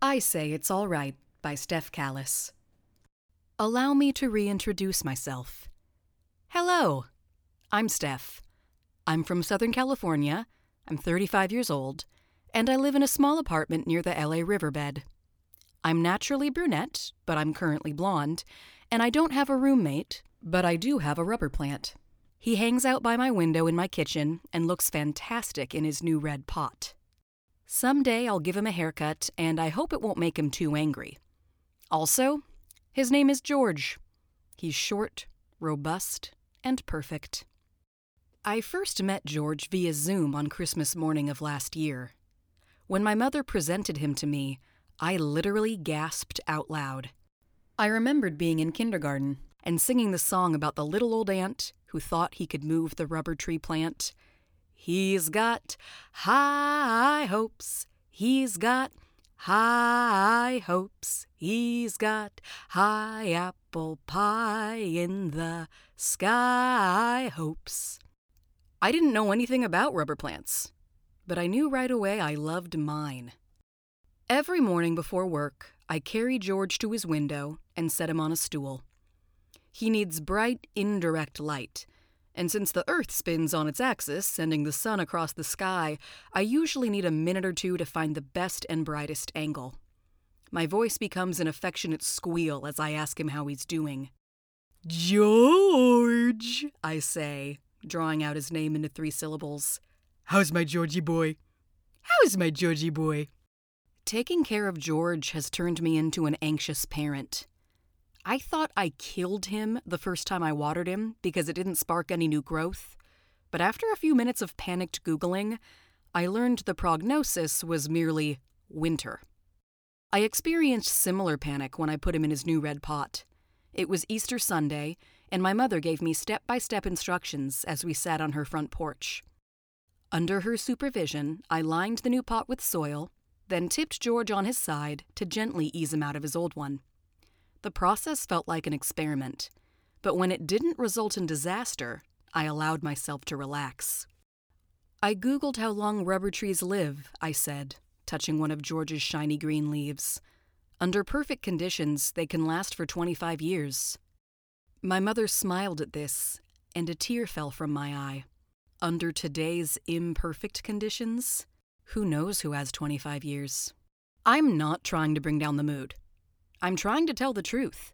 I Say It's All Right by Steff Callis. Allow me to reintroduce myself. Hello, I'm Steff. I'm from Southern California, I'm 35 years old, and I live in a small apartment near the LA riverbed. I'm naturally brunette, but I'm currently blonde, and I don't have a roommate, but I do have a rubber plant. He hangs out by my window in my kitchen and looks fantastic in his new red pot. Someday I'll give him a haircut, and I hope it won't make him too angry. Also, his name is George. He's short, robust, and perfect. I first met George via Zoom on Christmas morning of last year. When my mother presented him to me, I literally gasped out loud. I remembered being in kindergarten and singing the song about the little old ant who thought he could move the rubber tree plant He's got high hopes. He's got high hopes. He's got high apple pie in the sky hopes. I didn't know anything about rubber plants, but I knew right away I loved mine. Every morning before work, I carry George to his window and set him on a stool. He needs bright, indirect light and since the Earth spins on its axis, sending the sun across the sky, I usually need a minute or two to find the best and brightest angle. My voice becomes an affectionate squeal as I ask him how he's doing. George, I say, drawing out his name into three syllables. How's my Georgie boy? How's my Georgie boy? Taking care of George has turned me into an anxious parent. I thought I killed him the first time I watered him because it didn't spark any new growth. But after a few minutes of panicked Googling, I learned the prognosis was merely winter. I experienced similar panic when I put him in his new red pot. It was Easter Sunday, and my mother gave me step by step instructions as we sat on her front porch. Under her supervision, I lined the new pot with soil, then tipped George on his side to gently ease him out of his old one. The process felt like an experiment, but when it didn't result in disaster, I allowed myself to relax. I Googled how long rubber trees live, I said, touching one of George's shiny green leaves. Under perfect conditions, they can last for 25 years. My mother smiled at this, and a tear fell from my eye. Under today's imperfect conditions, who knows who has 25 years? I'm not trying to bring down the mood. I'm trying to tell the truth.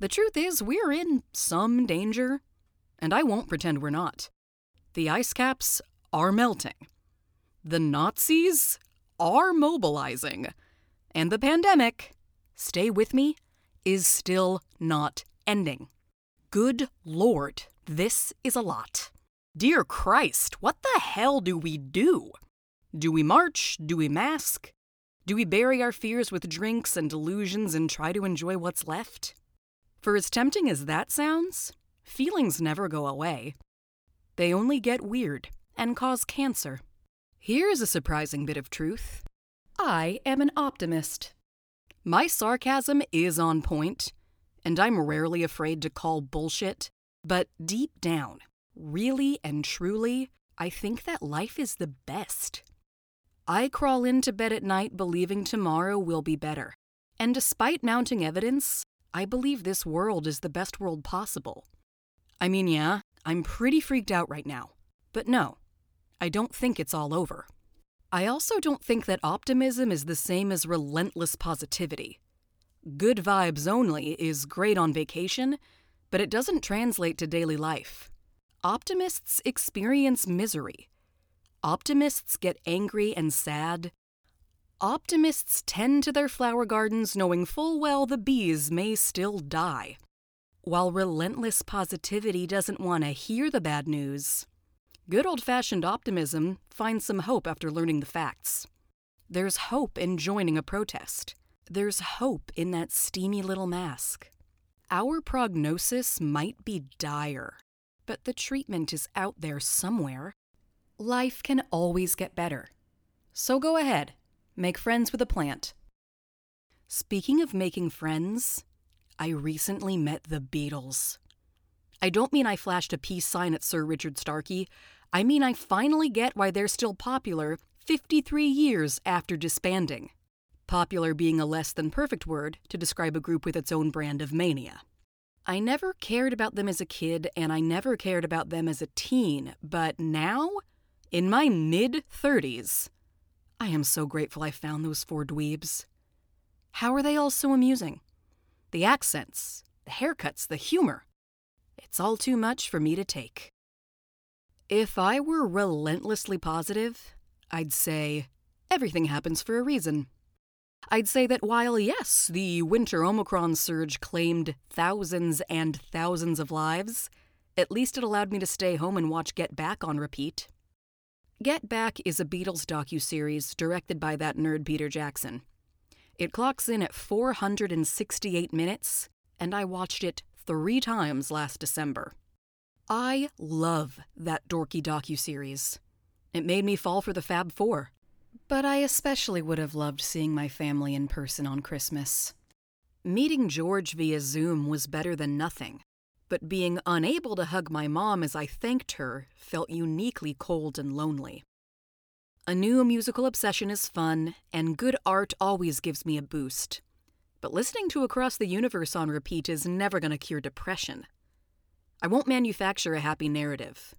The truth is, we're in some danger, and I won't pretend we're not. The ice caps are melting. The Nazis are mobilizing. And the pandemic, stay with me, is still not ending. Good Lord, this is a lot. Dear Christ, what the hell do we do? Do we march? Do we mask? Do we bury our fears with drinks and delusions and try to enjoy what's left? For as tempting as that sounds, feelings never go away. They only get weird and cause cancer. Here's a surprising bit of truth I am an optimist. My sarcasm is on point, and I'm rarely afraid to call bullshit, but deep down, really and truly, I think that life is the best. I crawl into bed at night believing tomorrow will be better. And despite mounting evidence, I believe this world is the best world possible. I mean, yeah, I'm pretty freaked out right now. But no, I don't think it's all over. I also don't think that optimism is the same as relentless positivity. Good vibes only is great on vacation, but it doesn't translate to daily life. Optimists experience misery. Optimists get angry and sad. Optimists tend to their flower gardens knowing full well the bees may still die. While relentless positivity doesn't want to hear the bad news, good old fashioned optimism finds some hope after learning the facts. There's hope in joining a protest. There's hope in that steamy little mask. Our prognosis might be dire, but the treatment is out there somewhere. Life can always get better. So go ahead, make friends with a plant. Speaking of making friends, I recently met the Beatles. I don't mean I flashed a peace sign at Sir Richard Starkey. I mean I finally get why they're still popular 53 years after disbanding. popular being a less than perfect word to describe a group with its own brand of mania. I never cared about them as a kid, and I never cared about them as a teen, but now, in my mid 30s, I am so grateful I found those four dweebs. How are they all so amusing? The accents, the haircuts, the humor. It's all too much for me to take. If I were relentlessly positive, I'd say everything happens for a reason. I'd say that while, yes, the winter Omicron surge claimed thousands and thousands of lives, at least it allowed me to stay home and watch Get Back on repeat. Get Back is a Beatles docu-series directed by that nerd Peter Jackson. It clocks in at 468 minutes, and I watched it three times last December. I love that dorky docu-series. It made me fall for the Fab Four. But I especially would have loved seeing my family in person on Christmas. Meeting George via Zoom was better than nothing, but being unable to hug my mom as I thanked her felt uniquely cold and lonely. A new musical obsession is fun, and good art always gives me a boost. But listening to Across the Universe on repeat is never going to cure depression. I won't manufacture a happy narrative.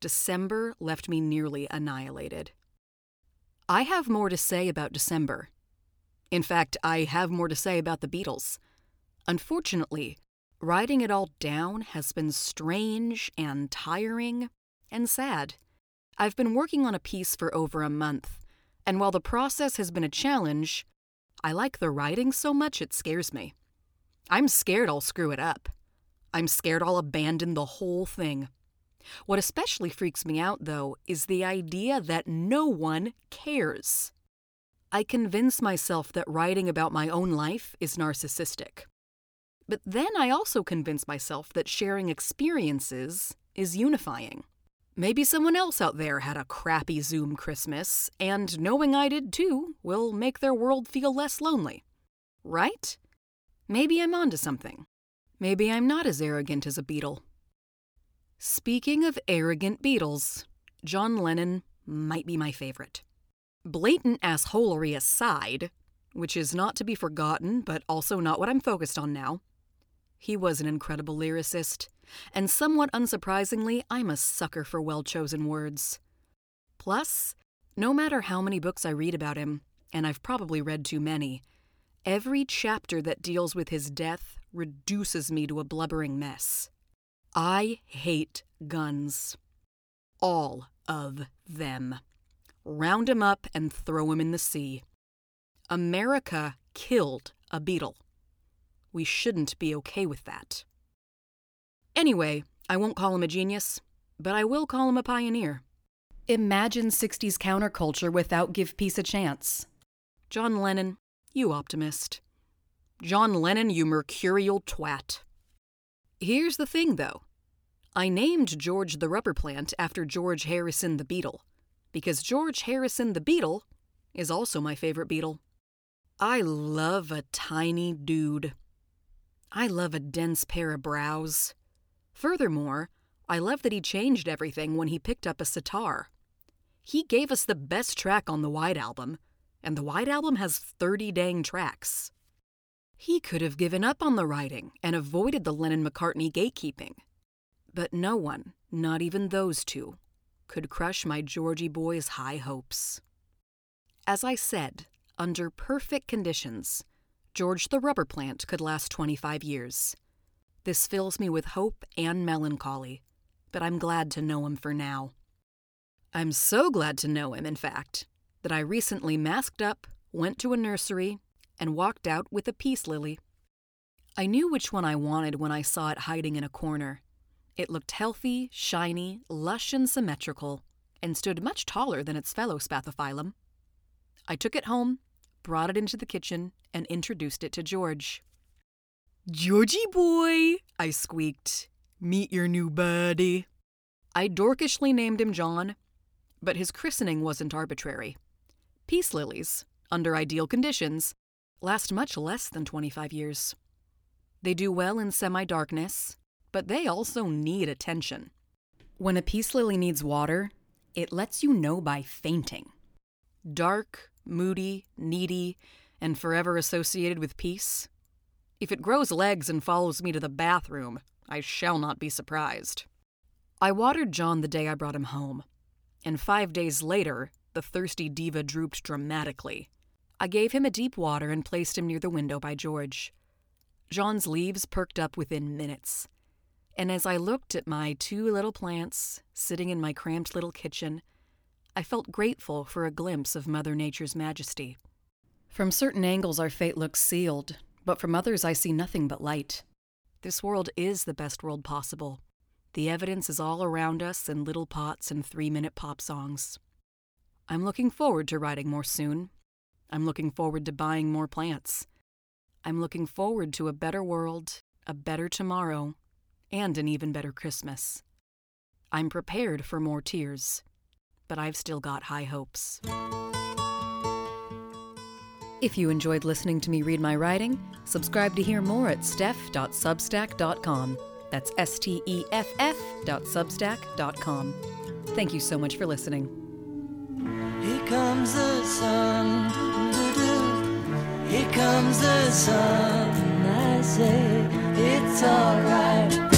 December left me nearly annihilated. I have more to say about December. In fact, I have more to say about the Beatles. Unfortunately, writing it all down has been strange and tiring and sad. I've been working on a piece for over a month, and while the process has been a challenge, I like the writing so much it scares me. I'm scared I'll screw it up. I'm scared I'll abandon the whole thing. What especially freaks me out, though, is the idea that no one cares. I convince myself that writing about my own life is narcissistic. But then I also convince myself that sharing experiences is unifying. Maybe someone else out there had a crappy Zoom Christmas, and knowing I did too will make their world feel less lonely. Right? Maybe I'm onto something. Maybe I'm not as arrogant as a Beatle. Speaking of arrogant Beatles, John Lennon might be my favorite. Blatant assholery aside, which is not to be forgotten, but also not what I'm focused on now, he was an incredible lyricist, and somewhat unsurprisingly, I'm a sucker for well chosen words. Plus, no matter how many books I read about him, and I've probably read too many, every chapter that deals with his death reduces me to a blubbering mess. I hate guns. All of them. Round 'em up and throw 'em in the sea. America killed a Beatle. We shouldn't be okay with that. Anyway, I won't call him a genius, but I will call him a pioneer. Imagine 60s counterculture without Give Peace a Chance. John Lennon, you optimist. John Lennon, you mercurial twat. Here's the thing, though. I named George the rubber plant after George Harrison the Beatle, because George Harrison the Beatle is also my favorite Beatle. I love a tiny dude. I love a dense pair of brows. Furthermore, I love that he changed everything when he picked up a sitar. He gave us the best track on the White Album, and the White Album has 30 dang tracks. He could have given up on the writing and avoided the Lennon McCartney gatekeeping. But no one, not even those two, could crush my Georgie boy's high hopes. As I said, under perfect conditions, George the rubber plant could last 25 years. This fills me with hope and melancholy, but I'm glad to know him for now. I'm so glad to know him, in fact, that I recently masked up, went to a nursery, and walked out with a peace lily. I knew which one I wanted when I saw it hiding in a corner. It looked healthy, shiny, lush, and symmetrical, and stood much taller than its fellow spathiphyllum. I took it home, brought it into the kitchen, and introduced it to George. Georgie boy, I squeaked. Meet your new buddy. I dorkishly named him John, but his christening wasn't arbitrary. Peace lilies, under ideal conditions, last much less than 25 years. They do well in semi darkness, but they also need attention. When a peace lily needs water, it lets you know by fainting. Dark, moody, needy, and forever associated with peace? If it grows legs and follows me to the bathroom, I shall not be surprised. I watered John the day I brought him home, and five days later, the thirsty diva drooped dramatically. I gave him a deep water and placed him near the window by George. John's leaves perked up within minutes. And as I looked at my two little plants sitting in my cramped little kitchen, I felt grateful for a glimpse of Mother Nature's majesty. From certain angles, our fate looks sealed, but from others, I see nothing but light. This world is the best world possible. The evidence is all around us in little pots and three minute pop songs. I'm looking forward to writing more soon. I'm looking forward to buying more plants. I'm looking forward to a better world, a better tomorrow, and an even better Christmas. I'm prepared for more tears, but I've still got high hopes. If you enjoyed listening to me read my writing, subscribe to hear more at steff.substack.com. That's S T E F F dot substack.com. Thank you so much for listening. Here comes the sun. Here comes the sun. I say it's alright.